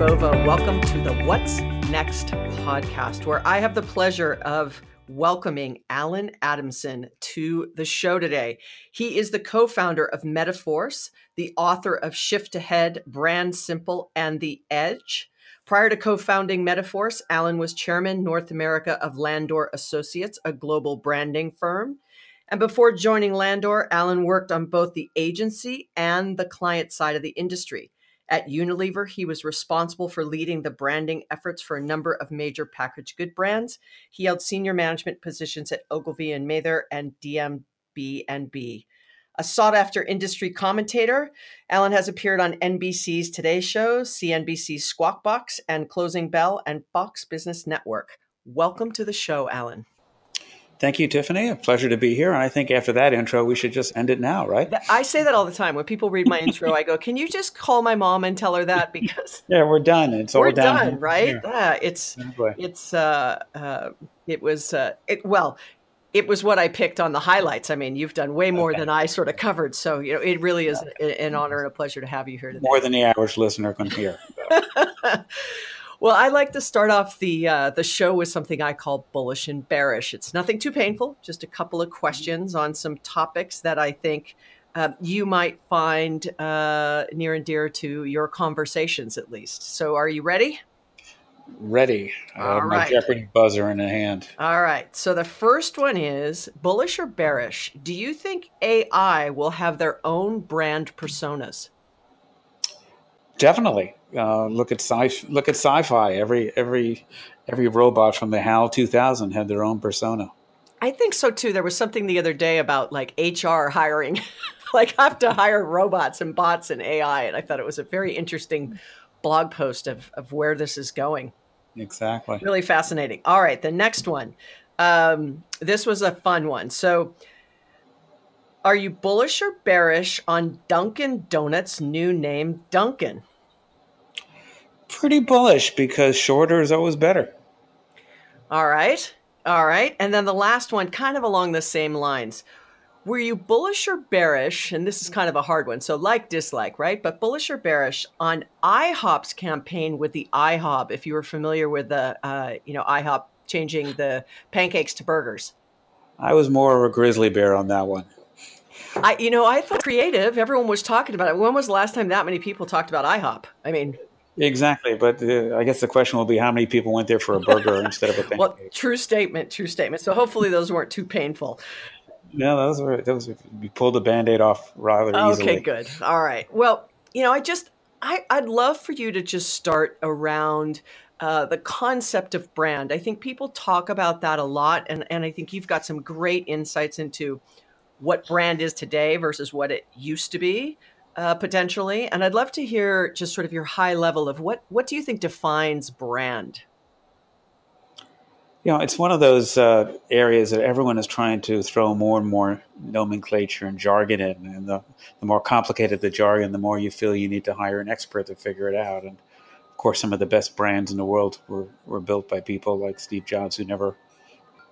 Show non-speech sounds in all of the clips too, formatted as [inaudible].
Bova. Welcome to the What's Next podcast, where I have the pleasure of welcoming Alan Adamson to the show today. He is the co founder of Metaforce, the author of Shift Ahead, Brand Simple, and The Edge. Prior to co founding Metaforce, Alan was chairman North America of Landor Associates, a global branding firm. And before joining Landor, Alan worked on both the agency and the client side of the industry. At Unilever, he was responsible for leading the branding efforts for a number of major packaged good brands. He held senior management positions at Ogilvy and Mather and DMB and B. A sought after industry commentator, Alan has appeared on NBC's Today Show, CNBC's Squawk Box, and Closing Bell, and Fox Business Network. Welcome to the show, Alan. Thank you, Tiffany. A pleasure to be here. And I think after that intro, we should just end it now, right? I say that all the time. When people read my intro, I go, Can you just call my mom and tell her that? [laughs] Because yeah, we're done. It's all we're done, done right? Yeah, it's, it's, uh, uh, it was, uh, it, well, it was what I picked on the highlights. I mean, you've done way more okay. than I sort of covered. So, you know, it really is an honor and a pleasure to have you here today. More than the average listener can hear. [laughs] Well, I like to start off the uh, the show with something I call bullish and bearish. It's nothing too painful, just a couple of questions on some topics that I think uh, you might find uh, near and dear to your conversations, at least. So, are you ready? Ready. I have right. my Jeopardy buzzer in the hand. All right. So the first one is bullish or bearish. Do you think AI will have their own brand personas? Definitely. Uh, look at sci look at sci-fi. Every every every robot from the HAL 2000 had their own persona. I think so too. There was something the other day about like HR hiring, [laughs] like have to hire robots and bots and AI, and I thought it was a very interesting blog post of of where this is going. Exactly. Really fascinating. All right, the next one. Um, this was a fun one. So, are you bullish or bearish on Dunkin' Donuts' new name, Dunkin'? Pretty bullish because shorter is always better. All right. All right. And then the last one, kind of along the same lines. Were you bullish or bearish? And this is kind of a hard one. So, like, dislike, right? But bullish or bearish on IHOP's campaign with the IHOP, if you were familiar with the, uh, you know, IHOP changing the pancakes to burgers? I was more of a grizzly bear on that one. I, you know, I thought creative. Everyone was talking about it. When was the last time that many people talked about IHOP? I mean, Exactly, but uh, I guess the question will be how many people went there for a burger [laughs] instead of a pancake. Well, true statement, true statement. So hopefully those weren't too painful. No, those were those. Were, you pulled the band-aid off rather easily. Okay, good. All right. Well, you know, I just I I'd love for you to just start around uh, the concept of brand. I think people talk about that a lot, and and I think you've got some great insights into what brand is today versus what it used to be uh, potentially. And I'd love to hear just sort of your high level of what what do you think defines brand? You know, it's one of those uh, areas that everyone is trying to throw more and more nomenclature and jargon in. And the, the more complicated the jargon, the more you feel you need to hire an expert to figure it out. And of course, some of the best brands in the world were, were built by people like Steve Jobs, who never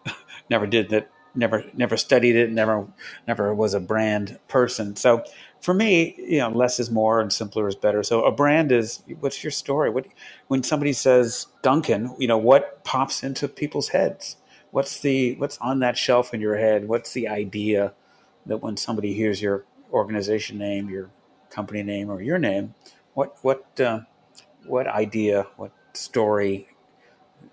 [laughs] never did that, never never studied it, never never was a brand person. So for me, you know, less is more and simpler is better. So a brand is what's your story? What when somebody says Dunkin' you know, what pops into people's heads? What's the what's on that shelf in your head? What's the idea that when somebody hears your organization name, your company name, or your name, what what uh, what idea, what story?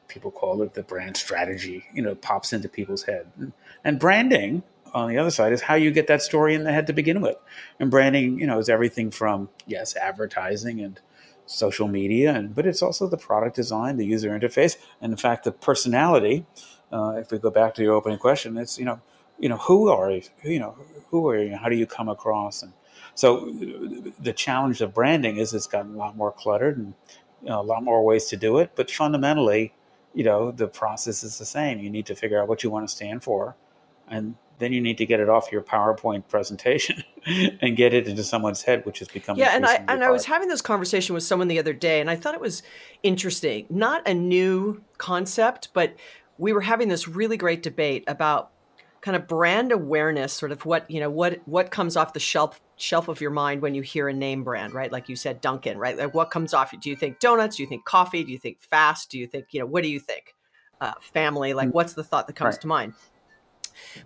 People call it the brand strategy. You know, pops into people's head, and, and branding on the other side is how you get that story in the head to begin with. And branding, you know, is everything from yes, advertising and social media, and but it's also the product design, the user interface, and in fact the personality. Uh, if we go back to your opening question, it's you know, you know, who are you? You know, who are you? How do you come across? And so the challenge of branding is it's gotten a lot more cluttered and you know, a lot more ways to do it. But fundamentally, you know, the process is the same. You need to figure out what you want to stand for, and then you need to get it off your PowerPoint presentation [laughs] and get it into someone's head, which has become yeah. And I and hard. I was having this conversation with someone the other day, and I thought it was interesting. Not a new concept, but we were having this really great debate about kind of brand awareness, sort of what you know, what what comes off the shelf shelf of your mind when you hear a name brand, right? Like you said, Dunkin', right? Like what comes off? Do you think donuts? Do you think coffee? Do you think fast? Do you think you know? What do you think? Uh, family? Like what's the thought that comes right. to mind?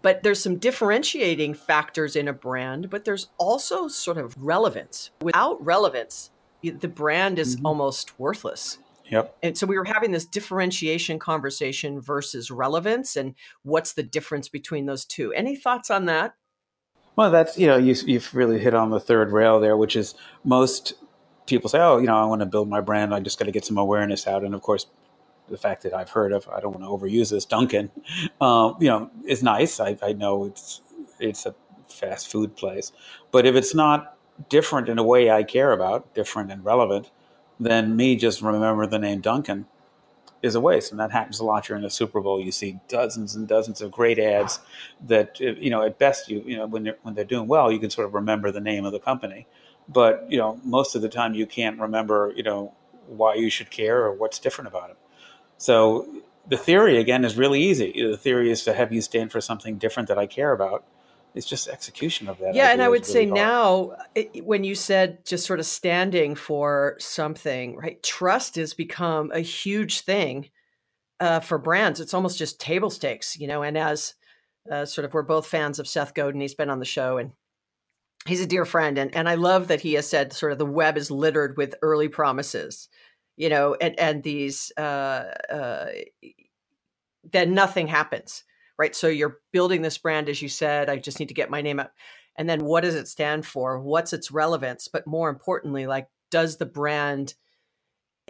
But there's some differentiating factors in a brand, but there's also sort of relevance. Without relevance, the brand is mm-hmm. almost worthless. Yep. And so we were having this differentiation conversation versus relevance and what's the difference between those two. Any thoughts on that? Well, that's, you know, you, you've really hit on the third rail there, which is most people say, oh, you know, I want to build my brand. I just got to get some awareness out. And of course, the fact that I've heard of, I don't want to overuse this, Dunkin', [laughs] um, you know, is nice. I, I know it's, it's a fast food place. But if it's not different in a way I care about, different and relevant, then me just remember the name Dunkin' is a waste. And that happens a lot during the Super Bowl. You see dozens and dozens of great ads that, you know, at best, you, you know, when they're, when they're doing well, you can sort of remember the name of the company. But, you know, most of the time you can't remember, you know, why you should care or what's different about it. So the theory, again, is really easy. The theory is to have you stand for something different that I care about it's just execution of that. Yeah, and I would really say hard. now, it, when you said just sort of standing for something, right? Trust has become a huge thing uh, for brands. It's almost just table stakes, you know. And as uh, sort of, we're both fans of Seth Godin. He's been on the show, and he's a dear friend. And and I love that he has said sort of the web is littered with early promises, you know, and and these uh, uh, then nothing happens right? So you're building this brand, as you said, I just need to get my name out. And then what does it stand for? What's its relevance? But more importantly, like, does the brand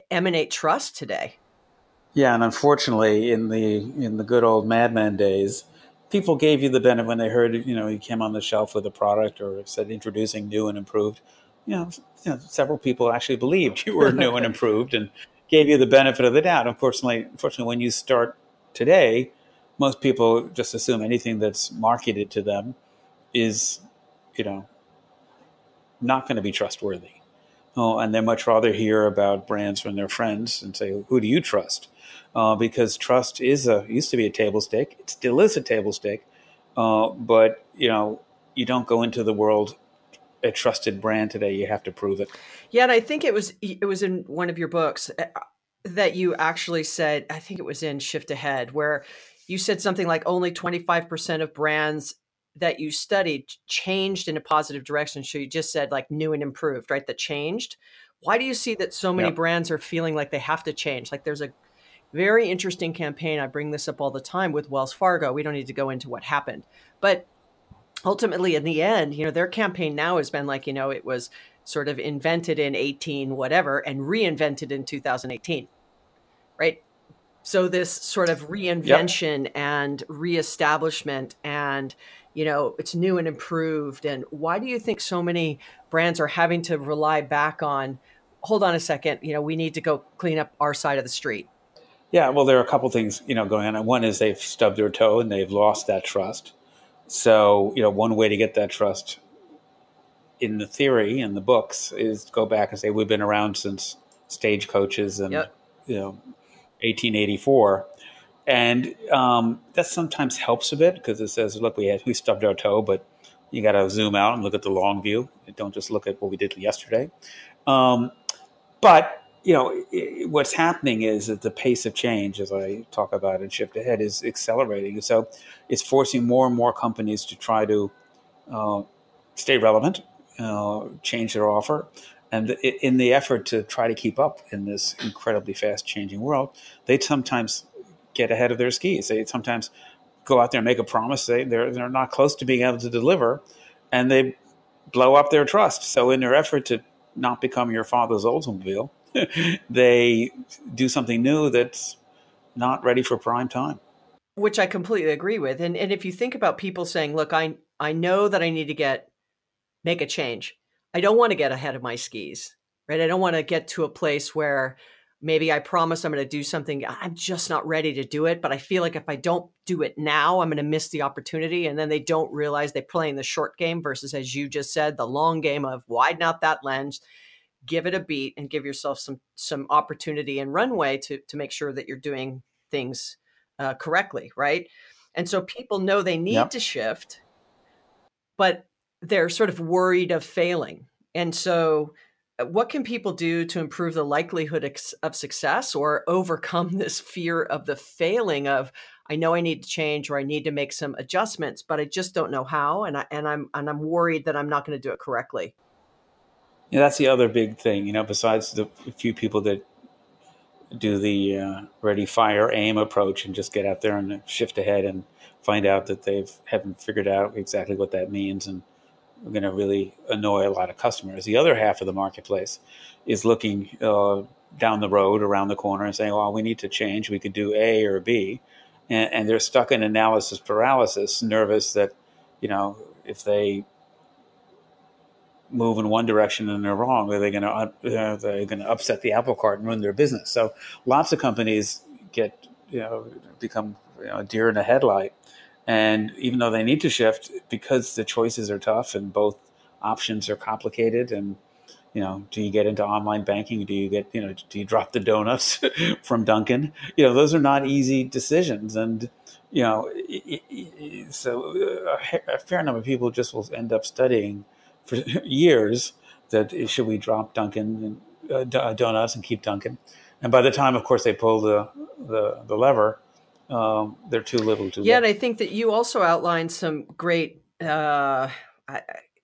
emanate trust today? Yeah, and unfortunately, in the in the good old Mad Men days, people gave you the benefit when they heard you know you came on the shelf with a product or said introducing new and improved. You know, you know several people actually believed you were new and [laughs] improved and gave you the benefit of the doubt. Unfortunately, unfortunately, when you start today, most people just assume anything that's marketed to them is, you know, not going to be trustworthy. Oh, and they much rather hear about brands from their friends and say, "Who do you trust?" Uh, because trust is a used to be a table stake. It still is a table stake, uh, but you know, you don't go into the world a trusted brand today. You have to prove it. Yeah, and I think it was it was in one of your books uh, that you actually said. I think it was in Shift Ahead where you said something like only 25% of brands that you studied changed in a positive direction. So you just said like new and improved, right? That changed. Why do you see that so many brands are feeling like they have to change? Like there's a very interesting campaign. I bring this up all the time with Wells Fargo. We don't need to go into what happened, but ultimately in the end, you know, their campaign now has been like, you know, it was sort of invented in 18 whatever and reinvented in 2018. Right? So this sort of reinvention yep. and reestablishment and you know it's new and improved and why do you think so many brands are having to rely back on hold on a second you know we need to go clean up our side of the street yeah well there are a couple things you know going on one is they've stubbed their toe and they've lost that trust so you know one way to get that trust in the theory in the books is go back and say we've been around since stagecoaches and yep. you know 1884. And um, that sometimes helps a bit because it says, look, we, had, we stubbed our toe, but you got to zoom out and look at the long view. Don't just look at what we did yesterday. Um, but, you know, it, what's happening is that the pace of change, as I talk about in Shift Ahead, is accelerating. So it's forcing more and more companies to try to uh, stay relevant, uh, change their offer, and in the effort to try to keep up in this incredibly fast changing world, they sometimes get ahead of their skis. They sometimes go out there and make a promise they, they're, they're not close to being able to deliver, and they blow up their trust. So, in their effort to not become your father's Oldsmobile, [laughs] they do something new that's not ready for prime time. Which I completely agree with. And, and if you think about people saying, look, I, I know that I need to get make a change I don't want to get ahead of my skis, right? I don't want to get to a place where maybe I promise I'm going to do something. I'm just not ready to do it. But I feel like if I don't do it now, I'm going to miss the opportunity. And then they don't realize they're playing the short game versus, as you just said, the long game of widen out that lens, give it a beat, and give yourself some some opportunity and runway to to make sure that you're doing things uh, correctly, right? And so people know they need Yep. to shift, but they're sort of worried of failing. And so, uh, what can people do to improve the likelihood of success or overcome [laughs] this fear of the failing of I know I need to change or I need to make some adjustments, but I just don't know how and I and I'm and I'm worried that I'm not going to do it correctly. Yeah, that's the other big thing, you know, besides the few people that do the uh, ready, fire, aim approach and just get out there and shift ahead and find out that they haven't figured out exactly what that means and are going to really annoy a lot of customers. The other half of the marketplace is looking uh, down the road, around the corner, and saying, well, we need to change. We could do A or B. And, and they're stuck in analysis paralysis, nervous that, you know, if they move in one direction and they're wrong, are they going to uh, they're going to upset the apple cart and ruin their business? So lots of companies get you know become you know, deer in a headlight, and even though they need to shift because the choices are tough and both options are complicated and you know, do you get into online banking? Do you get, you know, do you drop the donuts [laughs] from Dunkin'? You know, those are not easy decisions. And, you know, so uh, a fair number of people just will end up studying for [laughs] years that eh, should we drop Dunkin' uh, and, uh, donuts and keep Dunkin'? And by the time, of course, they pull the the, the lever, um, they're too little, too. Yeah, and I think that you also outlined some great. Uh, I,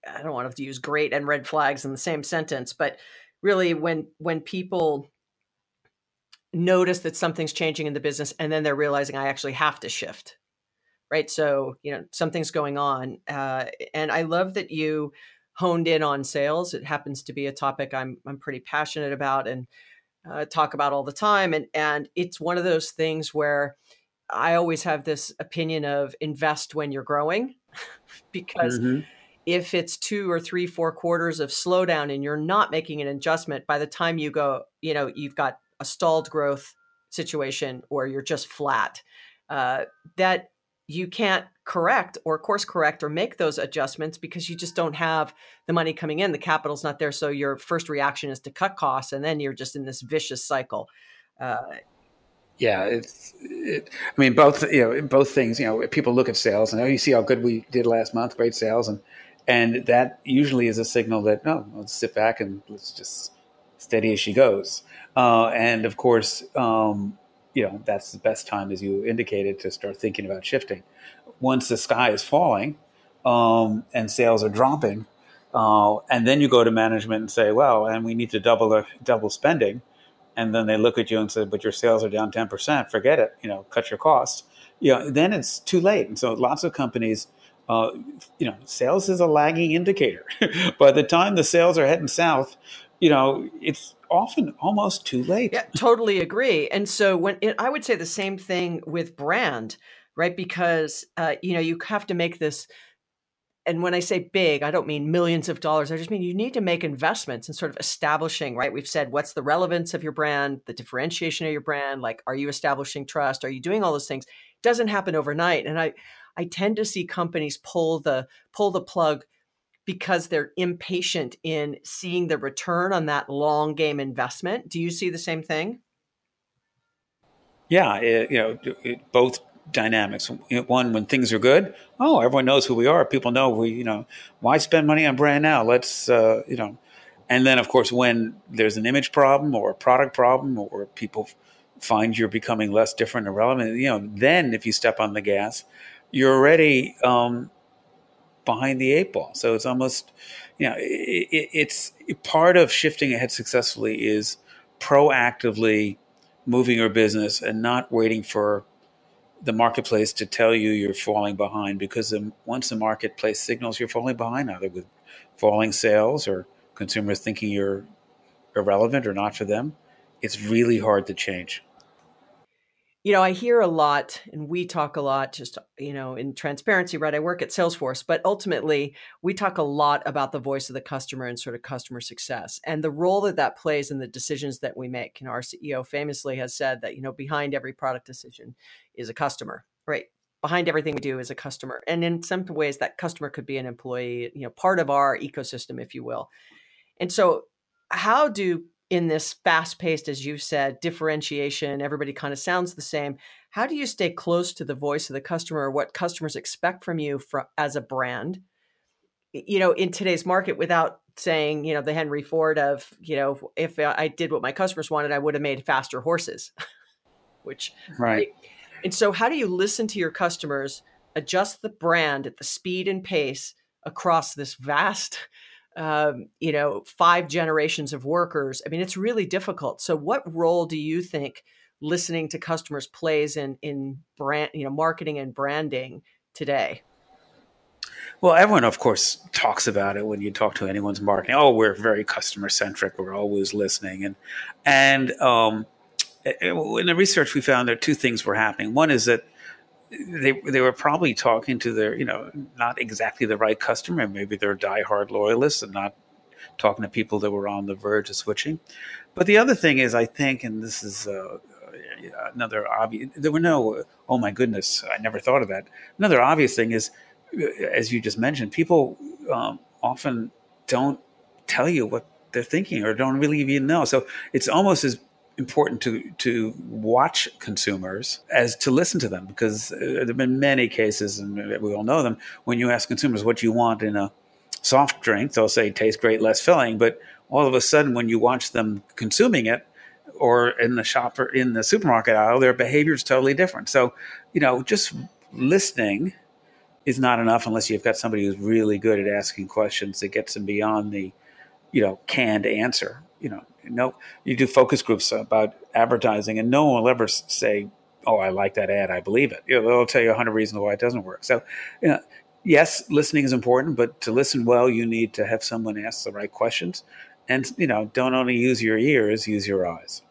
I don't want to use great and red flags in the same sentence, but really, when when people notice that something's changing in the business and then they're realizing I actually have to shift, right? So you know something's going on, uh, and I love that you honed in on sales. It happens to be a topic I'm I'm pretty passionate about and uh, talk about all the time, and and it's one of those things where I always have this opinion of invest when you're growing, [laughs] because Mhm. if it's two or three, four quarters of slowdown and you're not making an adjustment, by the time you go, you know, you've got a stalled growth situation or you're just flat, uh, that you can't correct or course correct or make those adjustments because you just don't have the money coming in. The capital's not there. So your first reaction is to cut costs and then you're just in this vicious cycle. Uh, Yeah, it's. It, I mean, both you know, both things. You know, people look at sales and oh, you see how good we did last month, great sales, and and that usually is a signal that no, let's sit back and let's just steady as she goes. Uh, and of course, um, you know, that's the best time, as you indicated, to start thinking about shifting. Once the sky is falling um, and sales are dropping, uh, and then you go to management and say, well, and we need to double double spending and then they look at you and say, "But your sales are down ten percent. Forget it. You know, cut your costs." You know, then it's too late. And so, lots of companies, uh, you know, sales is a lagging indicator. [laughs] By the time the sales are heading south, you know, it's often almost too late. Yeah, totally agree. And so when it, I would say the same thing with brand, right? Because uh, you know you have to make this. And when I say big, I don't mean millions of dollars. I just mean you need to make investments in sort of establishing, right? We've said what's the relevance of your brand, the differentiation of your brand, like are you establishing trust? Are you doing all those things? It doesn't happen overnight. And I I tend to see companies pull the pull the plug because they're impatient in seeing the return on that long game investment. Do you see the same thing? Yeah, it, you know, it, both dynamics. One, when things are good, oh, everyone knows who we are. People know we, you know, why spend money on brand now? Let's, uh, you know, and then of course when there's an image problem or a product problem or people find you're becoming less different and relevant, you know, then if you step on the gas, you're already um, behind the eight ball. So it's almost, you know, it, it, it's part of shifting ahead successfully is proactively moving your business and not waiting for the marketplace to tell you you're falling behind because once the marketplace signals you're falling behind, either with falling sales or consumers thinking you're irrelevant or not for them, it's really hard to change. You know, I hear a lot and we talk a lot, just, you know, in transparency, right? I work at Salesforce, but ultimately we talk a lot about the voice of the customer and sort of customer success and the role that that plays in the decisions that we make. Know, our CEO famously has said that, you know, behind every product decision is a customer, right? Behind everything we do is a customer. And in some ways, that customer could be an employee, you know, part of our ecosystem, if you will. And so, how do in this fast paced, as you said, differentiation, everybody kind of sounds the same. How do you stay close to the voice of the customer or what customers expect from you for, as a brand? You know, in today's market without saying, you know, the Henry Ford of, you know, if I did what my customers wanted, I would have made faster horses, [laughs] which, right. And so, how do you listen to your customers, adjust the brand at the speed and pace across this vast um, you know, five generations of workers. I mean, it's really difficult. So, what role do you think listening to customers plays in in brand, you know, marketing and branding today? Well, everyone, of course, talks about it when you talk to anyone's marketing. Oh, we're very customer centric. We're always listening, and and um, in the research we found are two things were happening. One is that they they were probably talking to their you know not exactly the right customer. Maybe they're diehard loyalists and not talking to people that were on the verge of switching. But the other thing is, I think, and this is uh, another obvious. There were no. Oh my goodness, I never thought of that. Another obvious thing is, as you just mentioned, people um, often don't tell you what they're thinking or don't really even know. So it's almost as important to to watch consumers as to listen to them because uh, there have been many cases and we all know them when you ask consumers what you want in a soft drink they'll say tastes great less filling. But all of a sudden when you watch them consuming it or in the shop or in the supermarket aisle their behavior is totally different. So you know just listening is not enough unless you've got somebody who's really good at asking questions that gets them beyond the you know canned answer you know no, you do focus groups about advertising, and no one will ever say, "Oh, I like that ad. I believe it." You know, they'll tell you a hundred reasons why it doesn't work. So, you know, yes, listening is important, but to listen well, you need to have someone ask the right questions, and you know, don't only use your ears, use your eyes.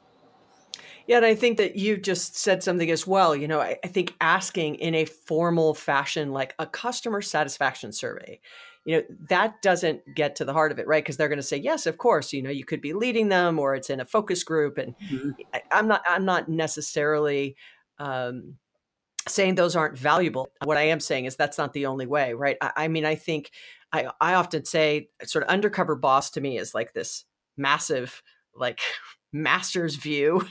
Yeah, and I think that you just said something as well. You know, I, I think asking in a formal fashion, like a customer satisfaction survey, you know that doesn't get to the heart of it right? Because they're going to say yes of course you know you could be leading them or it's in a focus group and mm-hmm. I, am not i'm not necessarily um, saying those aren't valuable. What i am saying is that's not the only way right? I, I mean i think I, I often say sort of undercover boss to me is like this massive like [laughs] master's view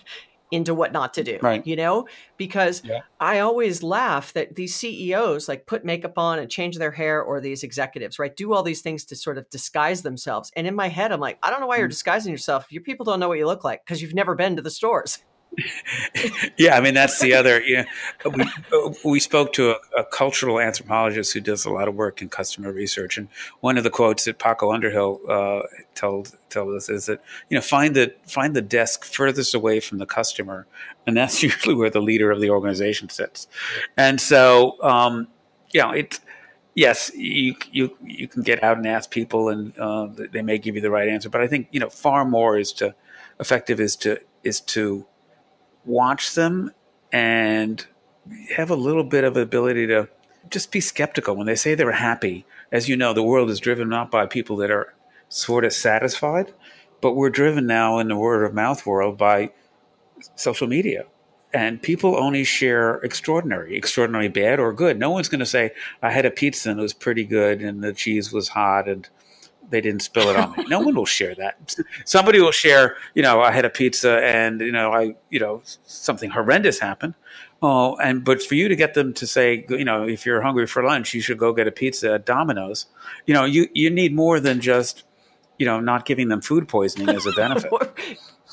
into what not to do right. you know? Because yeah. i always laugh that these ceos like put makeup on and change their hair or these executives right? Do all these things to sort of disguise themselves. And in my head i'm like i don't know why you're mm. disguising yourself. Your people don't know what you look like because you've never been to the stores [laughs] yeah, I mean that's the other. You know, we, we spoke to a, a, cultural anthropologist who does a lot of work in customer research, and one of the quotes that Paco Underhill uh, told told us is that you know find the find the desk furthest away from the customer, and that's [laughs] usually where the leader of the organization sits. And so, um, you know, it yes, you you you can get out and ask people, and uh, they may give you the right answer. But I think you know far more is to effective is to is to watch them and have a little bit of ability to just be skeptical when they say they're happy. As you know, the world is driven not by people that are sort of satisfied, but we're driven now in the word of mouth world by social media. And people only share extraordinary, extraordinary bad or good. No one's going to say, I had a pizza and it was pretty good and the cheese was hot and they didn't spill it on me. No [laughs] one will share that. Somebody will share, you know, I had a pizza and, you know, I, you know, something horrendous happened. Oh, and but for you to get them to say, you know, if you're hungry for lunch, you should go get a pizza at Domino's. You know, you you need more than just, you know, not giving them food poisoning as a [laughs] benefit.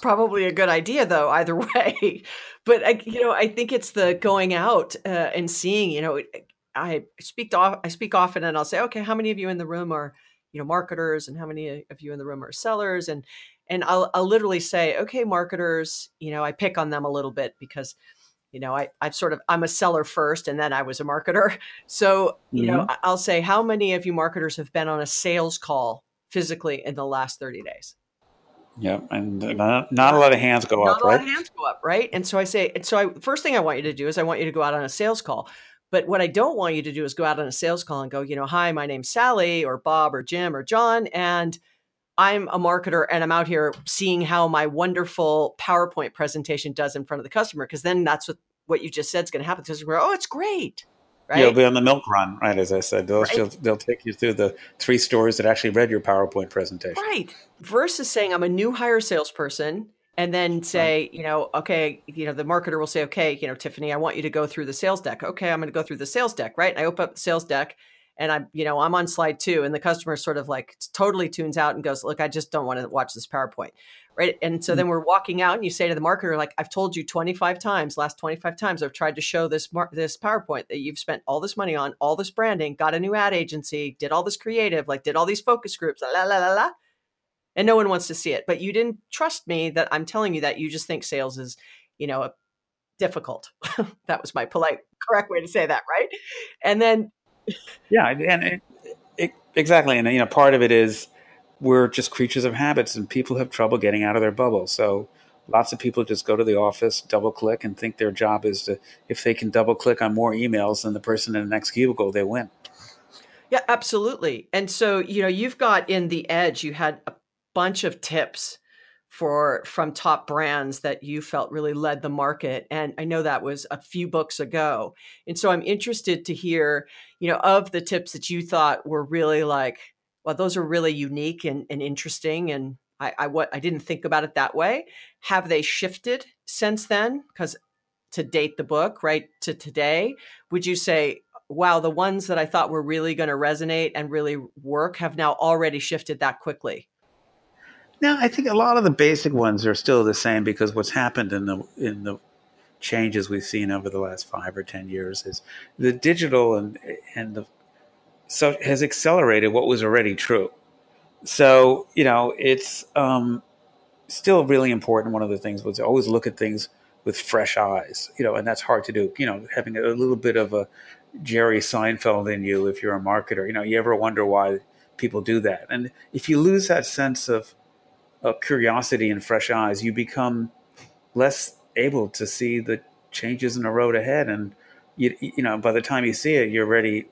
Probably a good idea, though. Either [laughs] way, but I, you know, I think it's the going out uh, and seeing. You know, I speak to, I speak often, and I'll say, okay, how many of you in the room are you know marketers and how many of you in the room are sellers and and I'll, I'll literally say okay marketers you know i pick on them a little bit because you know I, i've sort of i'm a seller first and then i was a marketer [laughs] so you mm-hmm. know i'll say how many of you marketers have been on a sales call physically in the last 30 days yeah, and not, not a lot of hands go not up, right? Not a lot of hands go up, right? And so I say, and so I first thing I want you to do is I want you to go out on a sales call. But what I don't want you to do is go out on a sales call and go, you know, hi, my name's Sally or Bob or Jim or John, and I'm a marketer and I'm out here seeing how my wonderful PowerPoint presentation does in front of the customer. Because then that's what, what you just said is going to happen. The customer, oh, it's great. right? You'll be on the milk run, right? As I said, they'll, right. they'll take you through the three stores that actually read your PowerPoint presentation. Right. Versus saying, I'm a new hire salesperson and then say, right. you know, okay, you know, the marketer will say, okay, you know, Tiffany, I want you to go through the sales deck. Okay, I'm going to go through the sales deck, right? And I open up the sales deck and I'm, you know, I'm on slide two and the customer sort of like totally tunes out and goes, look, I just don't want to watch this PowerPoint right and so then mm. we're walking out and you say to the marketer like i've told you 25 times last 25 times i've tried to show this mar- this powerpoint that you've spent all this money on all this branding got a new ad agency did all this creative like did all these focus groups la la la la and no one wants to see it but you didn't trust me that i'm telling you that you just think sales is you know difficult [laughs] that was my polite correct way to say that right and then yeah and it, it, exactly and you know part of it is we're just creatures of habits and people have trouble getting out of their bubble. So lots of people just go to the office, double click, and think their job is to, if they can double click on more emails than the person in the next cubicle, they win. Yeah, absolutely. And so, you know, you've got in the edge, you had a bunch of tips for from top brands that you felt really led the market and i know that was a few books ago and so i'm interested to hear you know of the tips that you thought were really like well, those are really unique and, and interesting. And I, I what I didn't think about it that way. Have they shifted since then? Because to date the book, right to today, would you say, wow, the ones that I thought were really going to resonate and really work have now already shifted that quickly? No, I think a lot of the basic ones are still the same because what's happened in the in the changes we've seen over the last five or ten years is the digital and and the so has accelerated what was already true. So you know, it's um, still really important. One of the things was always look at things with fresh eyes, you know, and that's hard to do. You know, having a little bit of a Jerry Seinfeld in you if you're a marketer. You know, you ever wonder why people do that? And if you lose that sense of, of curiosity and fresh eyes, you become less able to see the changes in the road ahead. And you, you know, by the time you see it, you're ready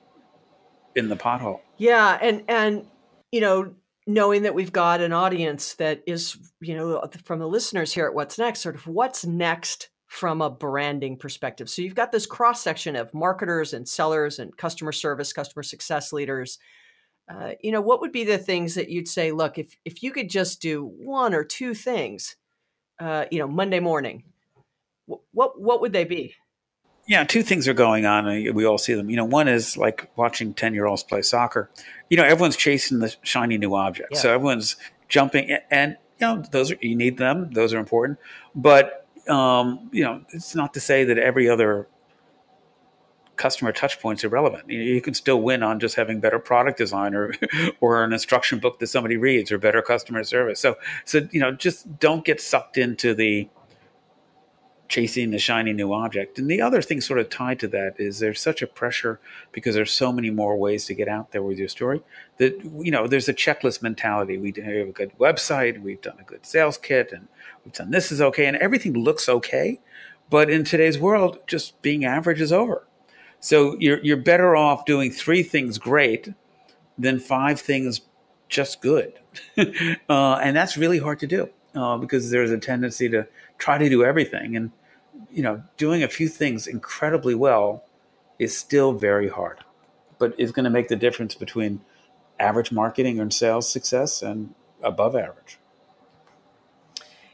in the pothole. Yeah, and and you know, knowing that we've got an audience that is, you know, from the listeners here at What's Next, sort of what's next from a branding perspective. So you've got this cross section of marketers and sellers and customer service, customer success leaders. Uh, you know, what would be the things that you'd say? Look, if if you could just do one or two things, uh, you know, Monday morning, what what would they be? yeah, two things are going on. We all see them. You know, one is like watching ten year olds play soccer. You know, everyone's chasing the shiny new object, yeah. so everyone's jumping, and you know, those are you need them; those are important. But um, you know, it's not to say that every other customer touch points are relevant. You, you can still win on just having better product design or [laughs] or an instruction book that somebody reads or better customer service. So so you know, just don't get sucked into the chasing the shiny new object. And the other thing sort of tied to that is there's such a pressure because there's so many more ways to get out there with your story that you know there's a checklist mentality. We have a good website, we've done a good sales kit, and we've done this is okay, and everything looks okay. But in today's world, just being average is over. So you're you're better off doing three things great than five things just good, [laughs] uh, and that's really hard to do uh, because there's a tendency to try to do everything and you know, doing a few things incredibly well is still very hard, but it's going to make the difference between average marketing and sales success and above average.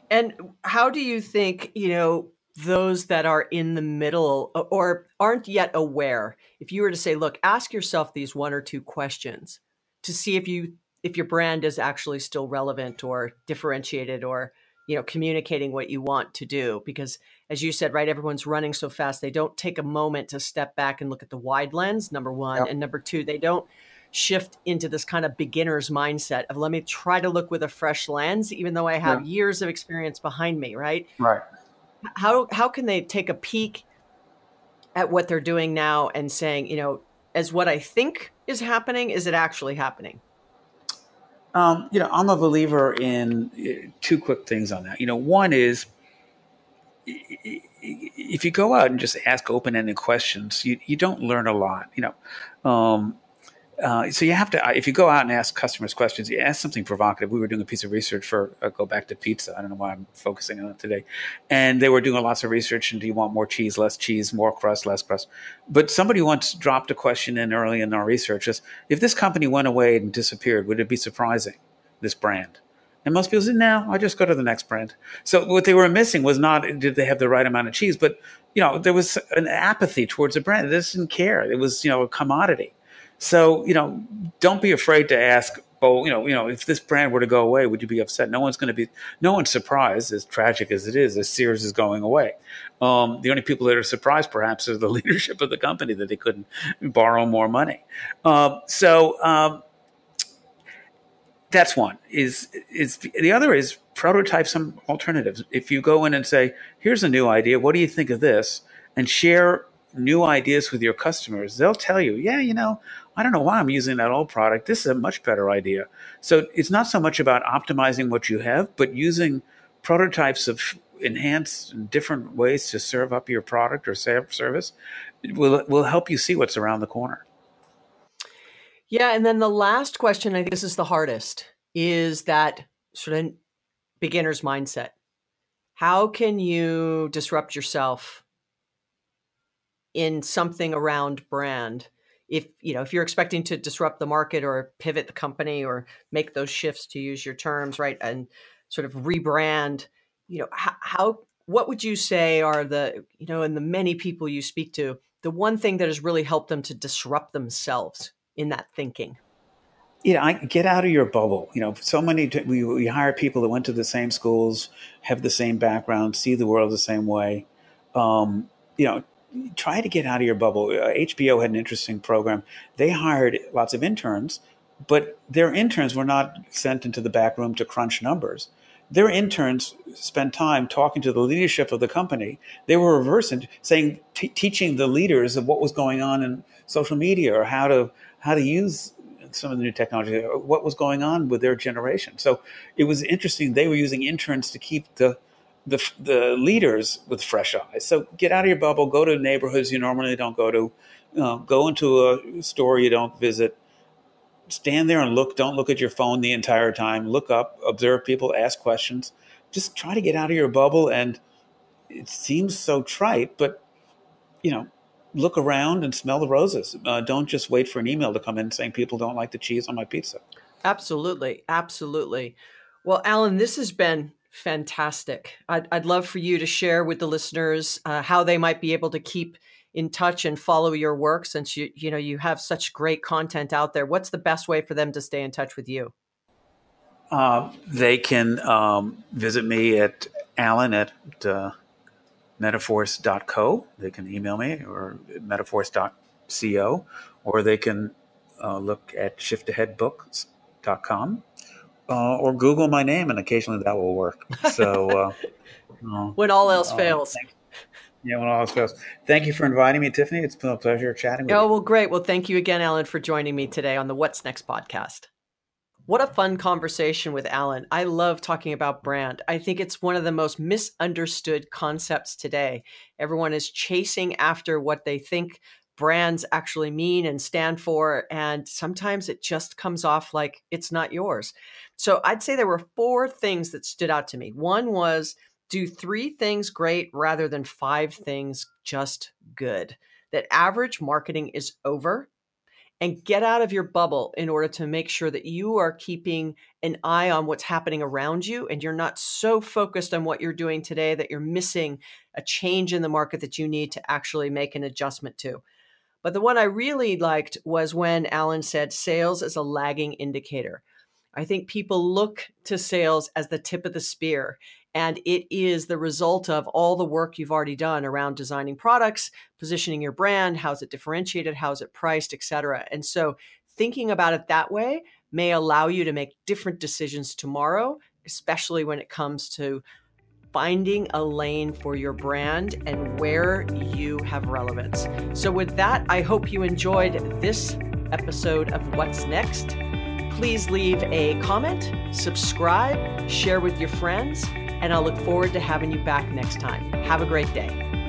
And how do you think, you know, those that are in the middle or aren't yet aware, if you were to say, look, ask yourself these one or two questions to see if you if your brand is actually still relevant or differentiated or you know communicating what you want to do because as you said right everyone's running so fast they don't take a moment to step back and look at the wide lens number one yep. and number two they don't shift into this kind of beginner's mindset of let me try to look with a fresh lens even though i have yeah. years of experience behind me right right how how can they take a peek at what they're doing now and saying you know as what i think is happening is it actually happening um, you know, I'm a believer in uh, two quick things on that. You know, one is if you go out and just ask open-ended questions, you, you don't learn a lot. You know, um, uh, so you have to if you go out and ask customers questions you ask something provocative we were doing a piece of research for uh, go back to pizza i don't know why i'm focusing on it today and they were doing lots of research and do you want more cheese less cheese more crust less crust but somebody once dropped a question in early in our research is if this company went away and disappeared would it be surprising this brand and most people said, no, I just go to the next brand. So what they were missing was not did they have the right amount of cheese, but you know, there was an apathy towards the brand. They didn't care. It was, you know, a commodity. So, you know, don't be afraid to ask, oh, you know, you know, if this brand were to go away, would you be upset? No one's going to be, no one's surprised, as tragic as it is, as Sears is going away. Um, the only people that are surprised, perhaps, are the [laughs] leadership of the company that they couldn't borrow more money. Uh, so um, that's one. Is is the other is prototype some alternatives. If you go in and say, "Here's a new idea. What do you think of this?" and share new ideas with your customers, they'll tell you, "Yeah, you know, I don't know why I'm using that old product. This is a much better idea." So it's not so much about optimizing what you have, but using prototypes of enhanced different ways to serve up your product or service will will help you see what's around the corner. Yeah, and then the last question, I think this is the hardest, is that sort of beginner's mindset. How can you disrupt yourself in something around brand? If you know, if you're expecting to disrupt the market or pivot the company or make those shifts to use your terms, right, and sort of rebrand, you know, how, how what would you say are the, you know, and the many people you speak to, the one thing that has really helped them to disrupt themselves in that thinking? know, I get out of your bubble. You know, so many we, we hire people that went to the same schools, have the same background, see the world the same way. Um, you know, try to get out of your bubble. Uh, HBO had an interesting program. They hired lots of interns, but their interns were not sent into the back room to crunch numbers. Their interns spent time talking to the leadership of the company. They were reversing, saying, t- teaching the leaders of what was going on in social media or how to how to use some of the new technology, what was going on with their generation. So it was interesting. They were using interns to keep the the, the leaders with fresh eyes. So get out of your bubble, go to neighborhoods you normally don't go to, go into a store you don't visit. Stand there and look. Don't look at your phone the entire time. Look up, observe people, ask questions. Just try to get out of your bubble. And it seems so trite, but you know, look around and smell the roses. Uh, don't just wait for an email to come in saying people don't like the cheese on my pizza. Absolutely. Absolutely. Well, Alan, this has been fantastic. I'd, I'd love for you to share with the listeners uh, how they might be able to keep in touch and follow your work since you you know you have such great content out there what's the best way for them to stay in touch with you uh, they can um, visit me at alan at uh, metaforce.co. They can email me or metaforce.co, or they can uh, look at shiftaheadbooks.com uh, or Google my name, and occasionally that will work. So, uh, [laughs] when all else uh, fails. Yeah, when all else fails. Thank you for inviting me, Tiffany. It's been a pleasure chatting with oh, you. Oh, well, great. Well, thank you again, Alan, for joining me today on the What's Next podcast. What a fun conversation with Alan. I love talking about brand. I think it's one of the most misunderstood concepts today. Everyone is chasing after what they think brands actually mean and stand for. And sometimes it just comes off like it's not yours. So I'd say there were four things that stood out to me. One was do three things great rather than five things just good. That average marketing is over and get out of your bubble in order to make sure that you are keeping an eye on what's happening around you and you're not so focused on what you're doing today that you're missing a change in the market that you need to actually make an adjustment to. But the one I really liked was when Alan said sales is a lagging indicator. I think people look to sales as the tip of the spear and it is the result of all the work you've already done around designing products, positioning your brand, how's it differentiated, how's it priced, et cetera. And so thinking about it that way may allow you to make different decisions tomorrow, especially when it comes to finding a lane for your brand and where you have relevance. So, with that, I hope you enjoyed this episode of What's Next. Please leave a comment, subscribe, share with your friends and I'll look forward to having you back next time. Have a great day.